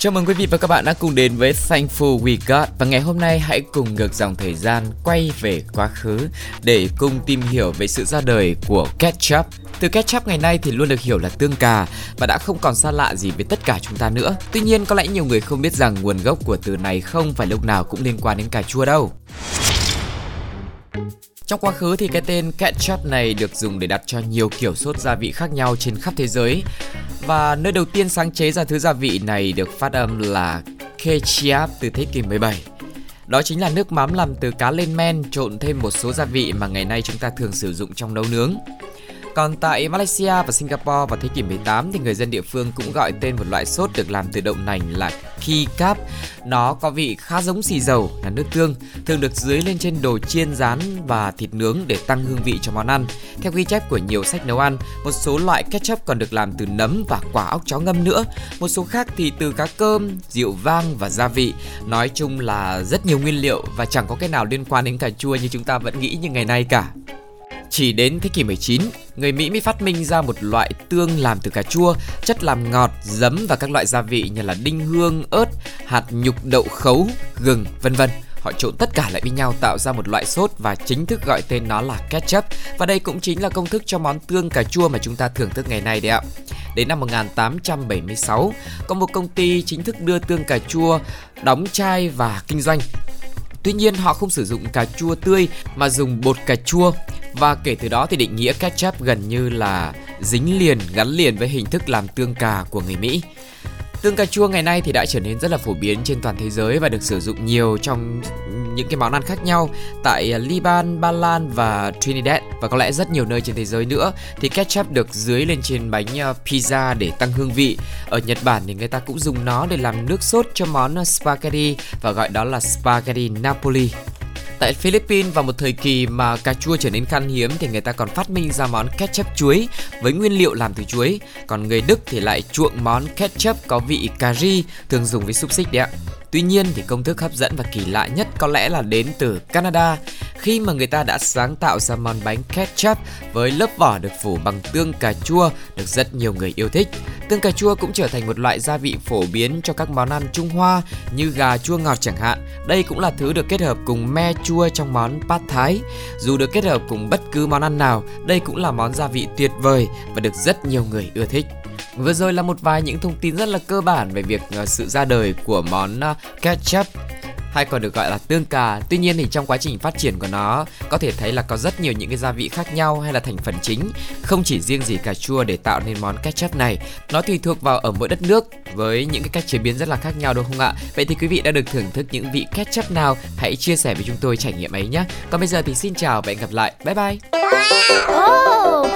Chào mừng quý vị và các bạn đã cùng đến với Thankful We Got và ngày hôm nay hãy cùng ngược dòng thời gian quay về quá khứ để cùng tìm hiểu về sự ra đời của ketchup. Từ ketchup ngày nay thì luôn được hiểu là tương cà và đã không còn xa lạ gì với tất cả chúng ta nữa. Tuy nhiên, có lẽ nhiều người không biết rằng nguồn gốc của từ này không phải lúc nào cũng liên quan đến cà chua đâu. Trong quá khứ thì cái tên ketchup này được dùng để đặt cho nhiều kiểu sốt gia vị khác nhau trên khắp thế giới. Và nơi đầu tiên sáng chế ra thứ gia vị này được phát âm là ketchup từ thế kỷ 17. Đó chính là nước mắm làm từ cá lên men, trộn thêm một số gia vị mà ngày nay chúng ta thường sử dụng trong nấu nướng. Còn tại Malaysia và Singapore vào thế kỷ 18 thì người dân địa phương cũng gọi tên một loại sốt được làm từ đậu nành là kicap. Nó có vị khá giống xì dầu là nước tương, thường được dưới lên trên đồ chiên rán và thịt nướng để tăng hương vị cho món ăn. Theo ghi chép của nhiều sách nấu ăn, một số loại ketchup còn được làm từ nấm và quả óc chó ngâm nữa. Một số khác thì từ cá cơm, rượu vang và gia vị. Nói chung là rất nhiều nguyên liệu và chẳng có cái nào liên quan đến cà chua như chúng ta vẫn nghĩ như ngày nay cả. Chỉ đến thế kỷ 19, người Mỹ mới phát minh ra một loại tương làm từ cà chua, chất làm ngọt, giấm và các loại gia vị như là đinh hương, ớt, hạt nhục đậu khấu, gừng, vân vân. Họ trộn tất cả lại với nhau tạo ra một loại sốt và chính thức gọi tên nó là ketchup. Và đây cũng chính là công thức cho món tương cà chua mà chúng ta thưởng thức ngày nay đấy ạ. Đến năm 1876, có một công ty chính thức đưa tương cà chua đóng chai và kinh doanh. Tuy nhiên họ không sử dụng cà chua tươi mà dùng bột cà chua và kể từ đó thì định nghĩa ketchup gần như là dính liền gắn liền với hình thức làm tương cà của người Mỹ. Tương cà chua ngày nay thì đã trở nên rất là phổ biến trên toàn thế giới và được sử dụng nhiều trong những cái món ăn khác nhau tại Liban, Ba Lan và Trinidad và có lẽ rất nhiều nơi trên thế giới nữa thì ketchup được dưới lên trên bánh ờ, pizza để tăng hương vị. Ở Nhật Bản thì người ta cũng dùng nó để làm nước sốt cho món ờ, spaghetti và gọi đó là spaghetti Napoli. Tại Philippines vào một thời kỳ mà cà chua trở nên khan hiếm thì người ta còn phát minh ra món ketchup chuối với nguyên liệu làm từ chuối. Còn người Đức thì lại chuộng món ketchup có vị cà ri thường dùng với xúc xích đấy ạ. Tuy nhiên thì công thức hấp dẫn và kỳ lạ nhất có lẽ là đến từ Canada khi mà người ta đã sáng tạo ra món bánh ketchup với lớp vỏ được phủ bằng tương cà chua được rất nhiều người yêu thích. Tương cà chua cũng trở thành một loại gia vị phổ biến cho các món ăn Trung Hoa như gà chua ngọt chẳng hạn. Đây cũng là thứ được kết hợp cùng me chua trong món pad thái. Dù được kết hợp cùng bất cứ món ăn nào, đây cũng là món gia vị tuyệt vời và được rất nhiều người ưa thích. Vừa rồi là một vài những thông tin rất là cơ bản về việc ờ, sự ra đời của món ờ, ketchup hay còn được gọi là tương cà. Tuy nhiên thì trong quá trình phát triển của nó có thể thấy là có rất nhiều những cái gia vị khác nhau hay là thành phần chính, không chỉ riêng gì cà chua để tạo nên món ketchup này. Nó tùy thuộc vào ở mỗi đất nước với những cái cách chế biến rất là khác nhau đúng không ạ? Vậy thì quý vị đã được thưởng thức những vị ketchup nào? Hãy chia sẻ với chúng tôi trải nghiệm ấy nhé. Còn bây giờ thì xin chào và hẹn gặp lại. Bye bye. Oh,